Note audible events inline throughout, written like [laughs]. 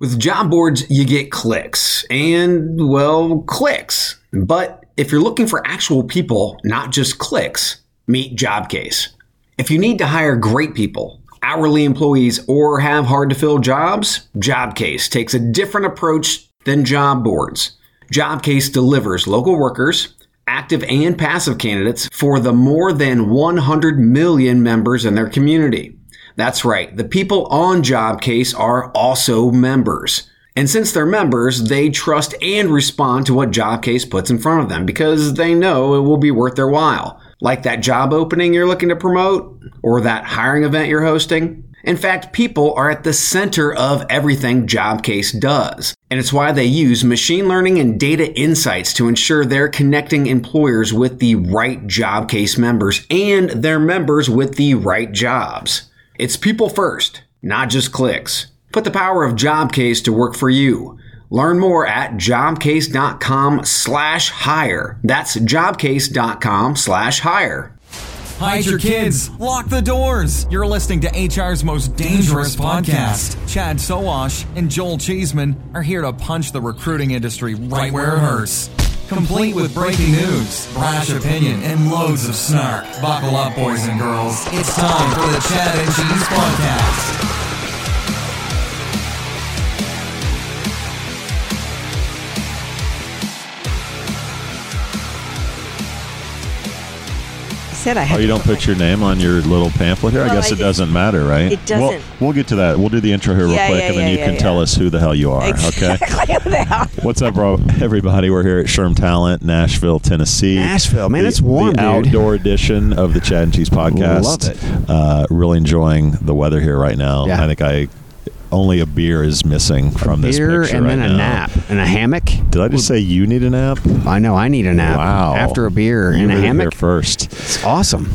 With job boards, you get clicks and, well, clicks. But if you're looking for actual people, not just clicks, meet Jobcase. If you need to hire great people, hourly employees, or have hard to fill jobs, Jobcase takes a different approach than job boards. Jobcase delivers local workers, active and passive candidates for the more than 100 million members in their community. That's right, the people on Jobcase are also members. And since they're members, they trust and respond to what Jobcase puts in front of them because they know it will be worth their while. Like that job opening you're looking to promote or that hiring event you're hosting. In fact, people are at the center of everything Jobcase does. And it's why they use machine learning and data insights to ensure they're connecting employers with the right Jobcase members and their members with the right jobs. It's people first, not just clicks. Put the power of Jobcase to work for you. Learn more at jobcase.com slash hire. That's jobcase.com slash hire. Hide your kids. Lock the doors. You're listening to HR's most dangerous podcast. Chad Sowash and Joel Cheeseman are here to punch the recruiting industry right where it hurts. Complete with breaking news, brash opinion, and loads of snark. Buckle up, boys and girls. It's time for the Chad and Cheese Podcast. Said I had Oh, you to don't put put your name on your little pamphlet here? I guess I it did- doesn't matter, right? It doesn't. We'll, we'll get to that. We'll do the intro here real Yeah, quick, yeah, and then yeah, you yeah, can tell us who the hell you are, okay? [laughs] Exactly what. What's up, bro? Everybody, we're here at SHRM Talent, Nashville, Tennessee. Nashville, man, The- it's warm, The dude. outdoor edition of the Chad and Cheese podcast. Love it. Uh, really enjoying the weather here right now. Yeah. I think I only a beer is missing from this Beer picture and right then a now. nap and a hammock. Did I just say you need a nap? I know I need a nap. Wow. After a beer You and a hammock. first. It's awesome.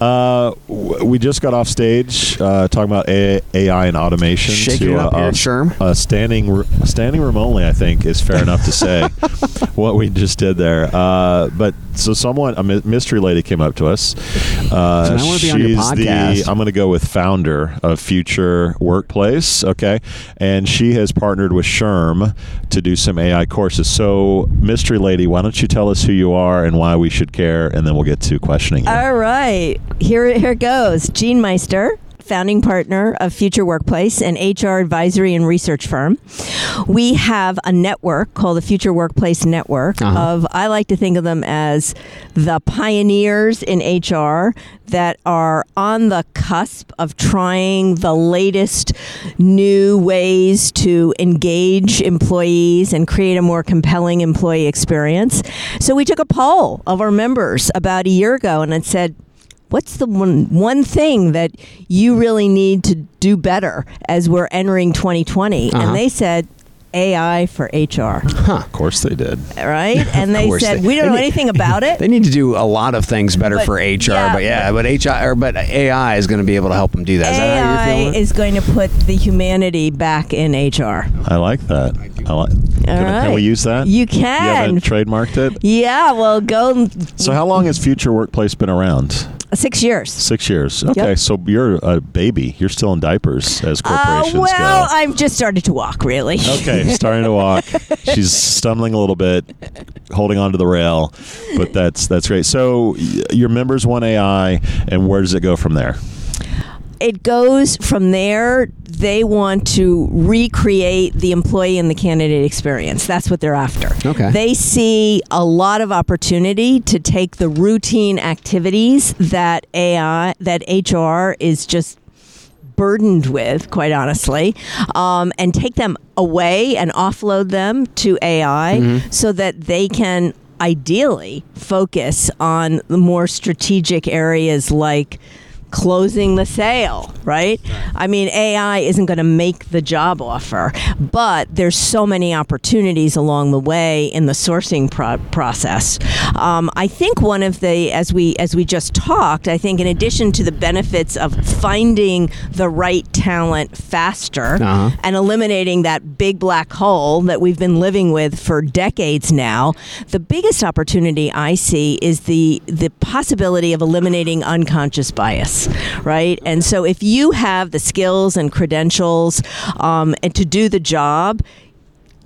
Uh, we just got off stage uh, talking about AI and automation. Shaking to, it up uh, here uh, SHRM. Uh, standing, standing room only, I think, is fair enough to say [laughs] [laughs] what we just did there. Uh, but so someone, a mystery lady came up to us. Uh, So I wanna be on your she's podcast. The, I'm going to go with founder of Future Workplace. Okay, and she has partnered with SHRM to do some AI courses. So, mystery lady, why don't you tell us who you are and why we should care, and then we'll get to questioning you. All right, here here goes. Jeanne Meister, founding partner of Future Workplace, an HR advisory and research firm. We have a network called the Future Workplace Network Uh-huh. of I like to think of them as the pioneers in HR that are on the cusp of trying the latest new ways to engage employees and create a more compelling employee experience. So we took a poll of our members about a year ago and it said what's the one one thing that you really need to do better as we're entering 2020 Uh-huh. and they said AI for HR, Huh, Of course they did. right? [laughs] And they said they- we don't know need- anything about it. [laughs] They need to do a lot of things better But- for HR, yeah, but yeah, but HR, or, but AI is going to be able to help them do that. Is that how you're AI feeling? it? is going to put the humanity back in HR. I like that. I like. Can, can we use that? You can. You haven't trademarked it. Yeah, well, go So how long has Future Workplace been around? Six years. Six years. Okay, Yep. so you're a baby. You're still in diapers as Uh, corporations well, go. I've just started to walk, really. Okay, starting to walk. [laughs] She's stumbling a little bit, holding onto the rail, but that's that's great. So your members want AI, and where does it go from there? It goes from there. They want to recreate the employee and the candidate experience. That's what they're after. Okay. They see a lot of opportunity to take the routine activities that AI, that HR is just burdened with, quite honestly, um, and take them away and offload them to AI so that they can ideally focus on the more strategic areas like closing the sale, right? I mean, AI isn't going to make the job offer, but there's so many opportunities along the way in the sourcing pro- process. Um, I think one of the, as we as we just talked, I think in addition to the benefits of finding the right talent faster Uh-huh. and eliminating that big black hole that we've been living with for decades now, the biggest opportunity I see is the the possibility of eliminating unconscious bias. Right? And so if you have the skills and credentials um, and to do the job,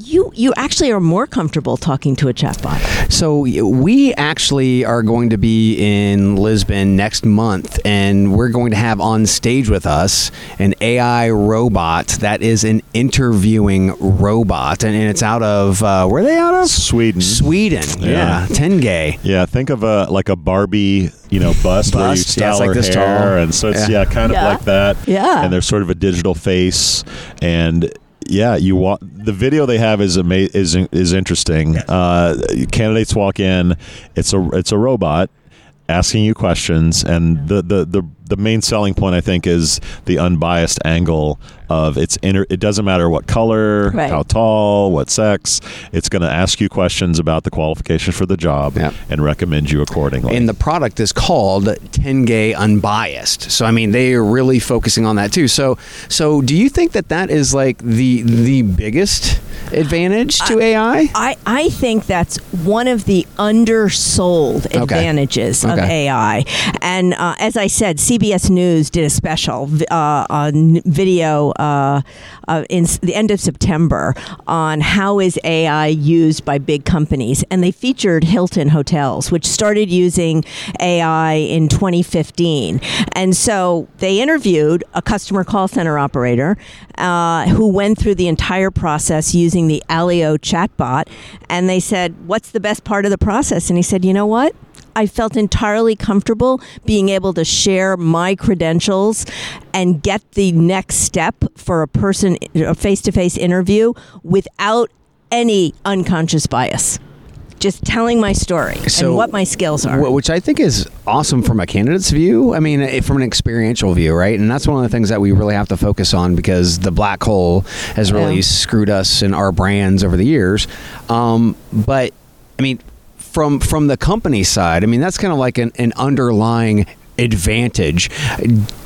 you you actually are more comfortable talking to a chatbot. So we actually are going to be in Lisbon next month, and we're going to have on stage with us an AI robot that is an interviewing robot, and, and it's out of uh, where are they out of? Sweden. Sweden. Yeah, Yeah. Tengai. Yeah, think of a like a Barbie, you know, bust, where you Bust, yeah, style like her this hair, tall. and so it's Yeah. yeah, kind of like that. Yeah. and there's sort of a digital face, and yeah, you walk. The video they have is ama- is is interesting. Uh, candidates walk in, it's a it's a robot asking you questions, and the the the the main selling point I think is the unbiased angle of it's inter- it doesn't matter what color, Right. how tall, what sex. It's going to ask you questions about the qualifications for the job Yep. and recommend you accordingly. And the product is called Tengai Unbiased. So I mean, they are really focusing on that too. So so do you think that that is like the the biggest advantage to AI? I, I think that's one of the undersold advantages of Okay. AI. And uh, as I said, CBS News did a special uh, on video uh, uh, in the end of September on how is AI used by big companies. And they featured Hilton Hotels, which started using AI in 2015. And so they interviewed a customer call center operator uh, who went through the entire process using the AllyO chatbot. And they said, What's the best part of the process? And he said, You know what? I felt entirely comfortable being able to share my credentials and get the next step for a person, a face to face interview without any unconscious bias. Just telling my story So, and what my skills are. Which I think is awesome from a candidate's view. I mean, eh, from an experiential view, right? And that's one of the things that we really have to focus on because the black hole has really Yeah. screwed us and our brands over the years. Um, but I mean, from from the company side, I mean, that's kind of like an, an underlying advantage.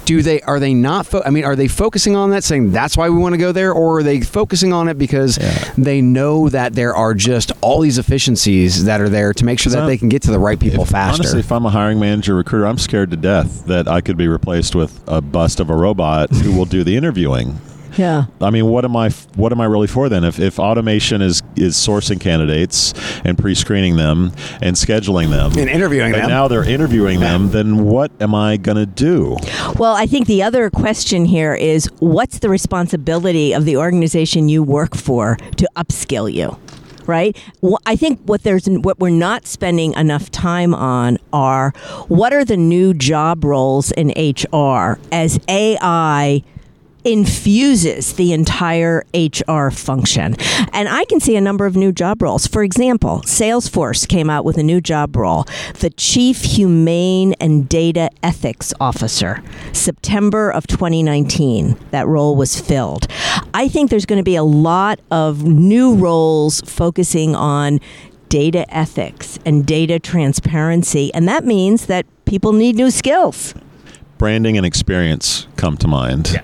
Do they are they not? Fo- I mean, are they focusing on that, saying that's why we want to go there, or are they focusing on it because they know that there are just all these efficiencies that are there to make sure that I'm- they can get to the right people If- faster? Honestly, if I'm a hiring manager recruiter, I'm scared to death that I could be replaced with a bust of a robot who will do the interviewing. Yeah. I mean, what am I? What am I really for then? If, if automation is is sourcing candidates and pre-screening them and scheduling them And interviewing but them. now they're interviewing them, then what am I going to do? Well, I think the other question here is what's the responsibility of the organization you work for to upskill you? Right. Well, I think what there's what we're not spending enough time on are what are the new job roles in HR as AI infuses the entire HR function. And I can see a number of new job roles. For example, Salesforce came out with a new job role, the Chief Humane and Data Ethics Officer, September of 2019. That role was filled. I think there's going to be a lot of new roles focusing on data ethics and data transparency, and that means that people need new skills. Branding and experience come to mind.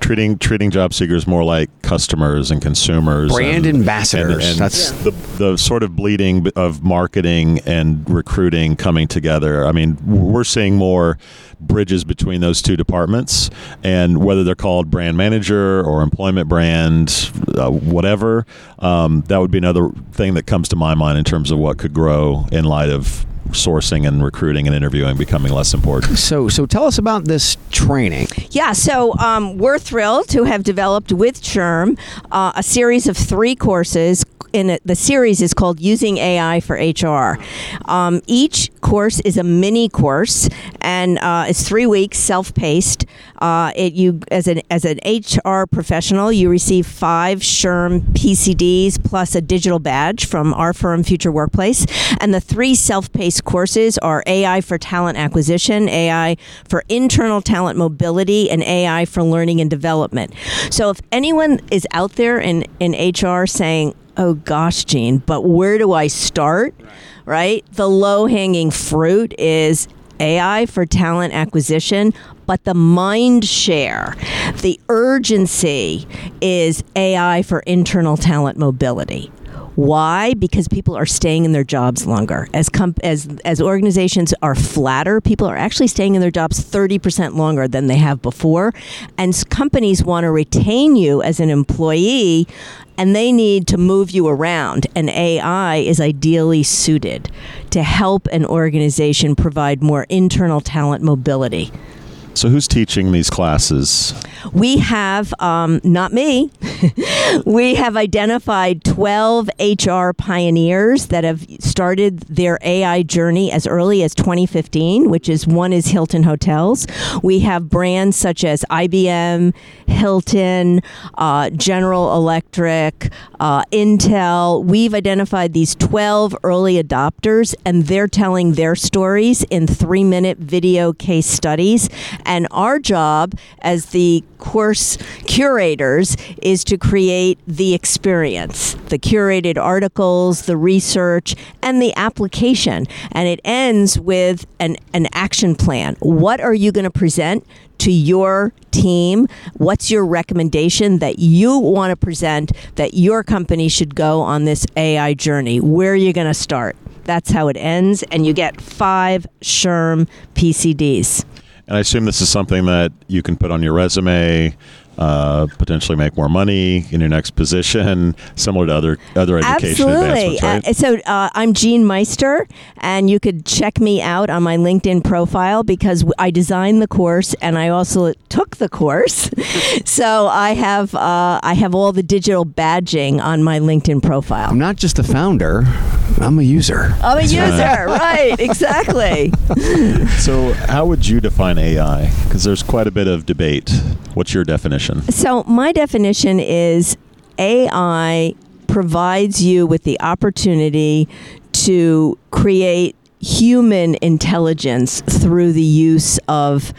Treating treating job seekers more like customers and consumers. Brand and, ambassadors. And, and That's- the the sort of bleeding of marketing and recruiting coming together. I mean, we're seeing more bridges between those two departments, and whether they're called brand manager or employment brand, uh, whatever, um, that would be another thing that comes to my mind in terms of what could grow in light of sourcing and recruiting and interviewing becoming less important. So, so tell us about this training. Yeah, so um, we're thrilled to have developed with SHRM uh, a series of three courses. In it, the series is called Using AI for HR. Um, each course is a mini course, and uh, it's three weeks, self-paced. Uh, it you as an as an HR professional, you receive five SHRM PCDs plus a digital badge from our firm, Future Workplace, and the three self-paced courses are AI for talent acquisition, AI for internal talent mobility, and AI for learning and development. So if anyone is out there in, in HR saying, oh gosh, Jeanne, but where do I start? Right? The low hanging fruit is AI for talent acquisition, but the mind share, the urgency is AI for internal talent mobility. Why? Because people are staying in their jobs longer. As com- as as organizations are flatter, people are actually staying in their jobs 30% longer than they have before. And companies want to retain you as an employee and they need to move you around. And AI is ideally suited to help an organization provide more internal talent mobility. So who's teaching these classes? We have, um, not me, [laughs] we have identified 12 HR pioneers that have started their AI journey as early as 2015, which is one is Hilton Hotels. We have brands such as IBM, Hilton, uh, General Electric, uh, Intel. We've identified these 12 early adopters, and they're telling their stories in three minute video case studies. And our job as the course curators is to create the experience, the curated articles, the research, and the application. And it ends with an, an action plan. What are you going to present? To your team, what's your recommendation that you want to present that your company should go on this AI journey? Where are you going to start? That's how it ends, and you get five SHRM PCDs. And I assume this is something that you can put on your resume, uh, potentially make more money in your next position, [laughs] similar to other other education Absolutely. right? Uh, so uh, I'm Jeanne Meister, and you could check me out on my LinkedIn profile because I designed the course and I also took the course. [laughs] so I have uh, I have all the digital badging on my LinkedIn profile. I'm not just a founder, I'm a user. I'm a user, right? Exactly. [laughs] so, how would you define AI? Because there's quite a bit of debate. What's your definition? So, my definition is AI provides you with the opportunity to create human intelligence through the use of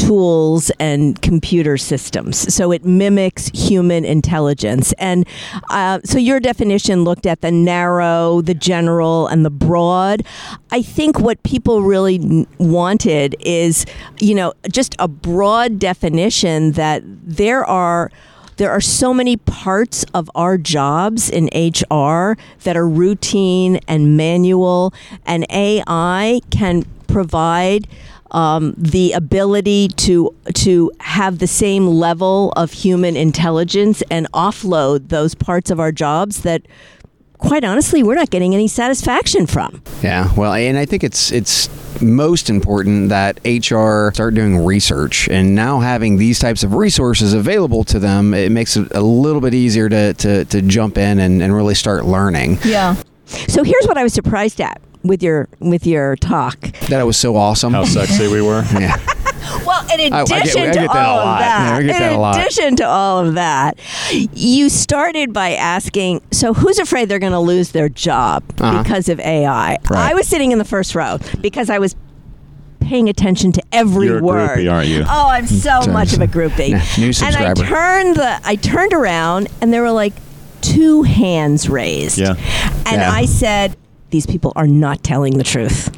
tools and computer systems. So it mimics human intelligence. And uh, so your definition looked at the narrow, the general, and the broad. I think what people really wanted is, you know, just a broad definition that there are there are so many parts of our jobs in HR that are routine and manual, and AI can provide um, the ability to to have the same level of human intelligence and offload those parts of our jobs that quite honestly we're not getting any satisfaction from. Yeah, well, and I think it's it's most important that HR start doing research, and now having these types of resources available to them, it makes it a little bit easier to to, to jump in and, and really start learning. yeah. So here's what i was surprised at with your with your talk That it was so awesome. How sexy we were? [laughs] yeah. Well, in I- I get- addition I to get that all of that, Yeah, that in addition to all of that, you started by asking, so who's afraid they're going to lose their job Uh-huh. because of AI? Right. I was sitting in the first row because I was paying attention to every You're a word. groupie, aren't you? Oh, I'm so much of a groupie. Yeah, new and I turned the I turned around and there were like two hands raised. Yeah. And Yeah. I said, these people are not telling the truth.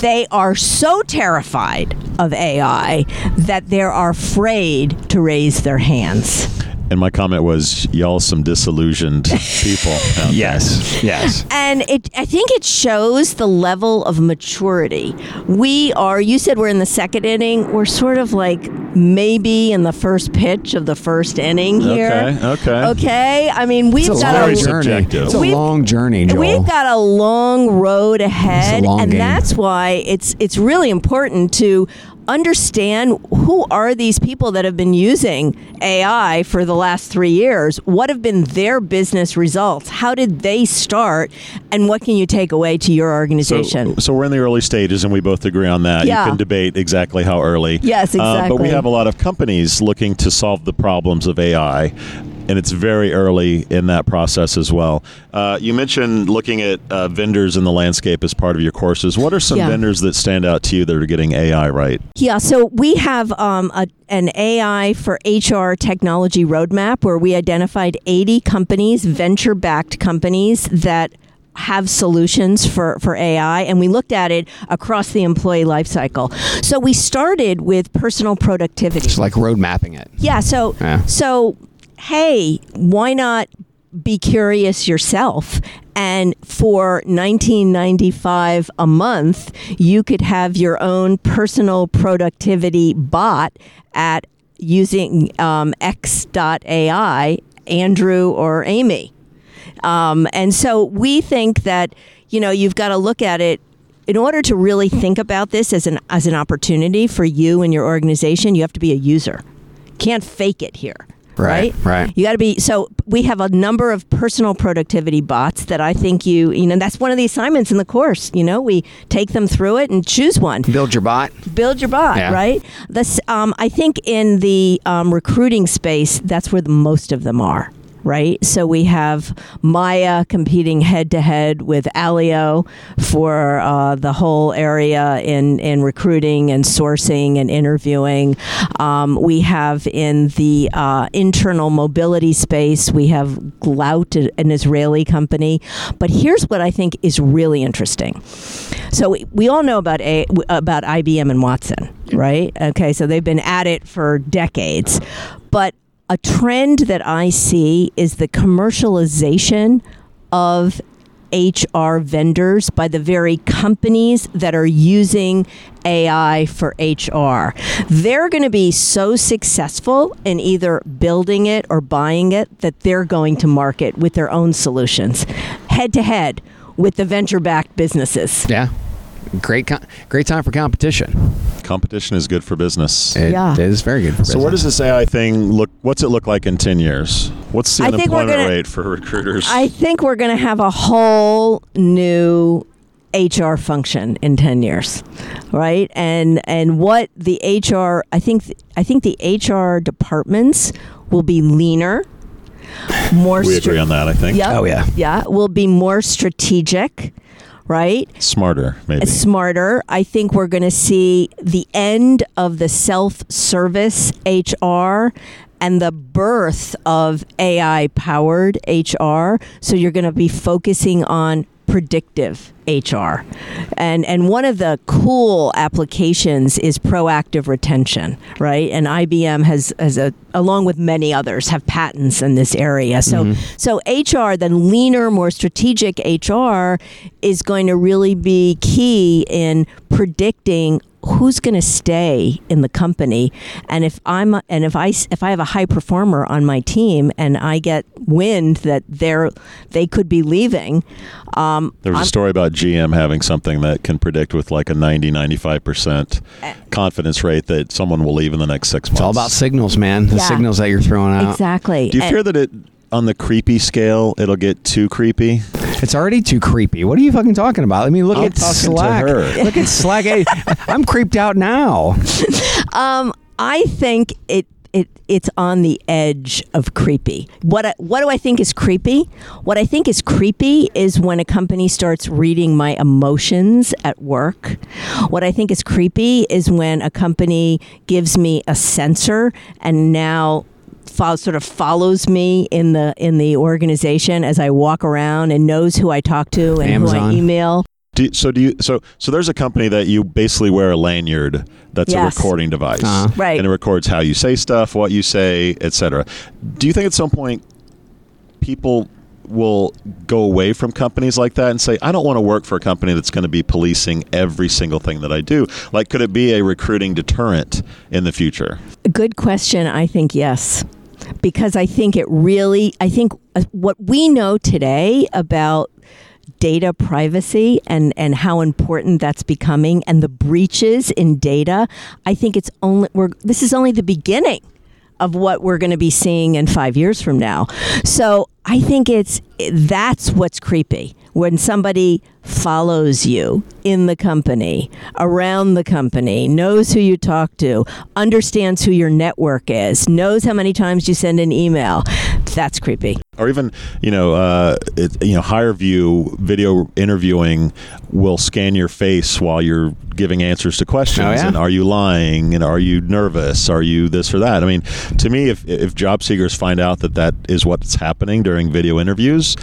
They are so terrified of AI that they are afraid to raise their hands. And my comment was, y'all some disillusioned people. out there. Yes. Yes. And it, I think it shows the level of maturity. We are, you said we're in the second inning. We're sort of like maybe in the first pitch of the first inning here. Okay, okay. Okay. I mean, we've It's a got long very a, journey. subjective. It's a We've- long journey, Joel. We've got a long road ahead, long and game. that's why it's it's really important to understand who are these people that have been using AI for the last three years. What have been their business results? How did they start? And what can you take away to your organization? So, so we're in the early stages, and we both agree on that. Yeah. You can debate exactly how early. Yes, Uh, but we have a lot of companies looking to solve the problems of AI, and it's very early in that process as well. Uh, you mentioned looking at uh, vendors in the landscape as part of your courses. What are some Yeah. vendors that stand out to you that are getting AI right? Yeah, so we have um, a, an AI for HR technology roadmap where we identified 80 companies, venture backed companies that have solutions for, for AI, and we looked at it across the employee lifecycle. So we started with personal productivity. It's like road mapping it. Yeah. So Yeah. so hey, why not be curious yourself. And for 1995 a month, you could have your own personal productivity bot at using um, X.AI, Andrew or Amy. Um, and so we think that you know you've got to look at it in order to really think about this as an as an opportunity for you and your organization. You have to be a user. Can't fake it here. Right, right. You got to be. So we have a number of personal productivity bots that I think you, you know, that's one of the assignments in the course. You know, we take them through it and choose one Build your bot. build your bot, Yeah. right? This, um, I think in the um, recruiting space, that's where the most of them are. Right, so we have Mya competing head to head with AllyO for uh, the whole area in in recruiting and sourcing and interviewing. Um, we have in the uh, internal mobility space, we have Gloat, an Israeli company. But here's what I think is really interesting. So we, we all know about a, about IBM and Watson, right? Okay, so they've been at it for decades, but a trend that I see is the commercialization of HR vendors by the very companies that are using AI for HR. They're going to be so successful in either building it or buying it that they're going to market with their own solutions head to head with the venture backed businesses. Yeah. Great, great time for competition. Competition is good for business. It Yeah. is very good. For business. So what does this AI thing look? What's it look like in ten years? What's the I unemployment gonna- rate for recruiters? I think we're going to have a whole new HR function in 10 years. Right? And and what the HR I think I think the HR departments will be leaner, more we stra- agree on that. I think Yep. Oh, yeah. Yeah, will be more strategic, right? smarter, maybe. Uh, smarter. I think we're going to see the end of the self service HR and the birth of AI powered HR. So you're going to be focusing on predictive HR. And and one of the cool applications is proactive retention, right? And IBM has has a along with many others have patents in this area. So mm-hmm. so HR then leaner, more strategic HR is going to really be key in predicting who's going to stay in the company and if i'm and if i if i have a high performer on my team and i get wind that they're they could be leaving um, There was I'm- a story about GM having something that can predict with like a 90, 95% Eh. confidence rate that someone will leave in the next six months. It's all about signals, man. The Yeah. signals that you're throwing out. exactly Do you And- fear that it, on the creepy scale, it'll get too creepy? It's already too creepy. What are you fucking talking about? I mean, look I'm at Slack. Look at Slack. [laughs] Hey, I'm creeped out now. [laughs] Um, I think it it it's on the edge of creepy. What I, what do I think is creepy? What I think is creepy is when a company starts reading my emotions at work. What I think is creepy is when a company gives me a sensor and now fo- sort of follows me in the in the organization as I walk around and knows who I talk to and who I email. Do you, so do you so so there's a company that you basically wear a lanyard that's Yes. a recording device Uh-huh. Right. and it records how you say stuff what you say etc do you think at some point people will go away from companies like that and say i don't want to work for a company that's going to be policing every single thing that i do like could it be a recruiting deterrent in the future Good question. I think yes. Because I think it really, I think uh, what we know today about data privacy and, and how important that's becoming and the breaches in data, I think it's only, we're, this is only the beginning of what we're going to be seeing in five years from now. So I think it's that's what's creepy when somebody follows you in the company, around the company, knows who you talk to, understands who your network is, knows how many times you send an email. That's creepy. Or even you know uh, it, you know HireVue video interviewing will scan your face while you're giving answers to questions. Oh, yeah? and are you lying? And are you nervous? Are you this or that? I mean to me if if job seekers find out that that is what's happening during video interviews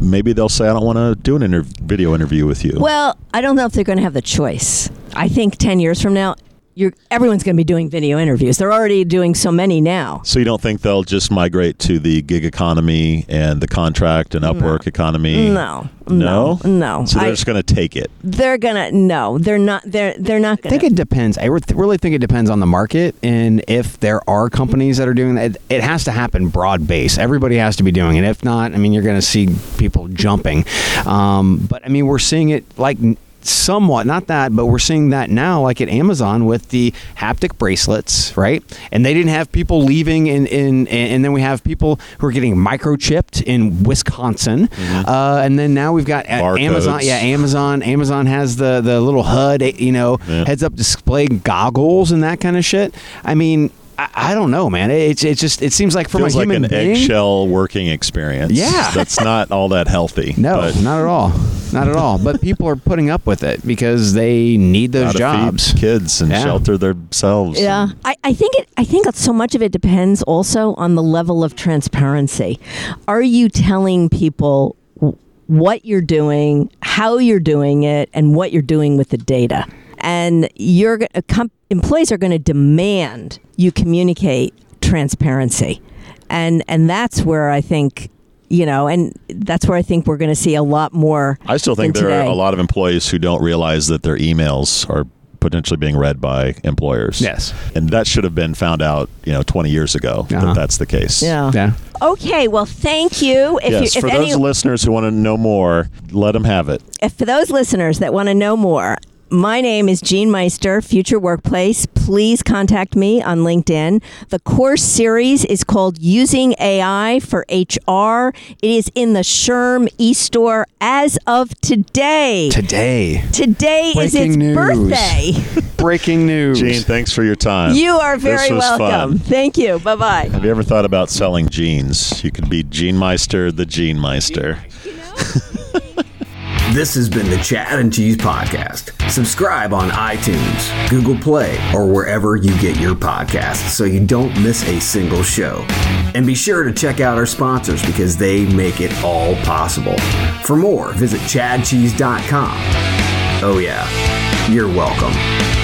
maybe they'll say i don't want to do an inter- video interview with you. Well, I don't know if they're going to have the choice. I think 10 years from now, you're everyone's going to be doing video interviews. They're already doing so many now. So you don't think they'll just migrate to the gig economy and the contract and Upwork economy? No, No? no, no. So they're I- just going to take it. They're gonna no. They're not. They're they're not gonna. I think it depends. I re- really think it depends on the market and if there are companies that are doing that. It has to happen broad base. Everybody has to be doing it. If not, I mean, you're going to see people jumping. Um, but I mean, we're seeing it like n- somewhat, not that, but we're seeing that now, like at Amazon with the haptic bracelets, right? And they didn't have people leaving, in, in and then we have people who are getting microchipped in Wisconsin, uh, and then now we've got Amazon. Yeah, Amazon. Amazon has the the little HUD, you know, Yeah. heads up display goggles and that kind of shit. I mean, I, I don't know, man. It's it's just it seems like from Feels a like human an being. eggshell working experience. Yeah. That's not all that healthy. [laughs] No, but not at all. Not at all. But people are putting up with it because they need those gotta jobs. feed kids and Yeah. shelter themselves. Yeah, I, I think it. I think so much of it depends also on the level of transparency. Are you telling people what you're doing, how you're doing it, and what you're doing with the data? And you're com- employees are going to demand you communicate transparency, and and that's where I think you know, and that's where I think we're going to see a lot more. I still think than there are a lot of employees who don't realize that their emails are potentially being read by employers. Yes. And that should have been found out, you know, 20 years ago Uh-huh. that that's the case. Yeah. Yeah. Okay. Well, thank you. If yes, you, for if those any, listeners who want to know more, let them have it. if for those listeners that want to know more, my name is Jeanne Meister, Future Workplace. Please contact me on LinkedIn. The course series is called Using AI for HR. It is in the SHRM e-store as of today. Today. Today is its news. birthday. [laughs] Breaking news. Jeanne, thanks for your time. you are very This was welcome. fun. Thank you. Bye bye. Have you ever thought about selling jeans? You could be Gene Meister, the Gene Meister. This has been the Chad and Cheese Podcast. Subscribe on iTunes, Google Play, or wherever you get your podcasts so you don't miss a single show. And be sure to check out our sponsors because they make it all possible. For more, visit chadcheese.com. Oh, yeah, you're welcome.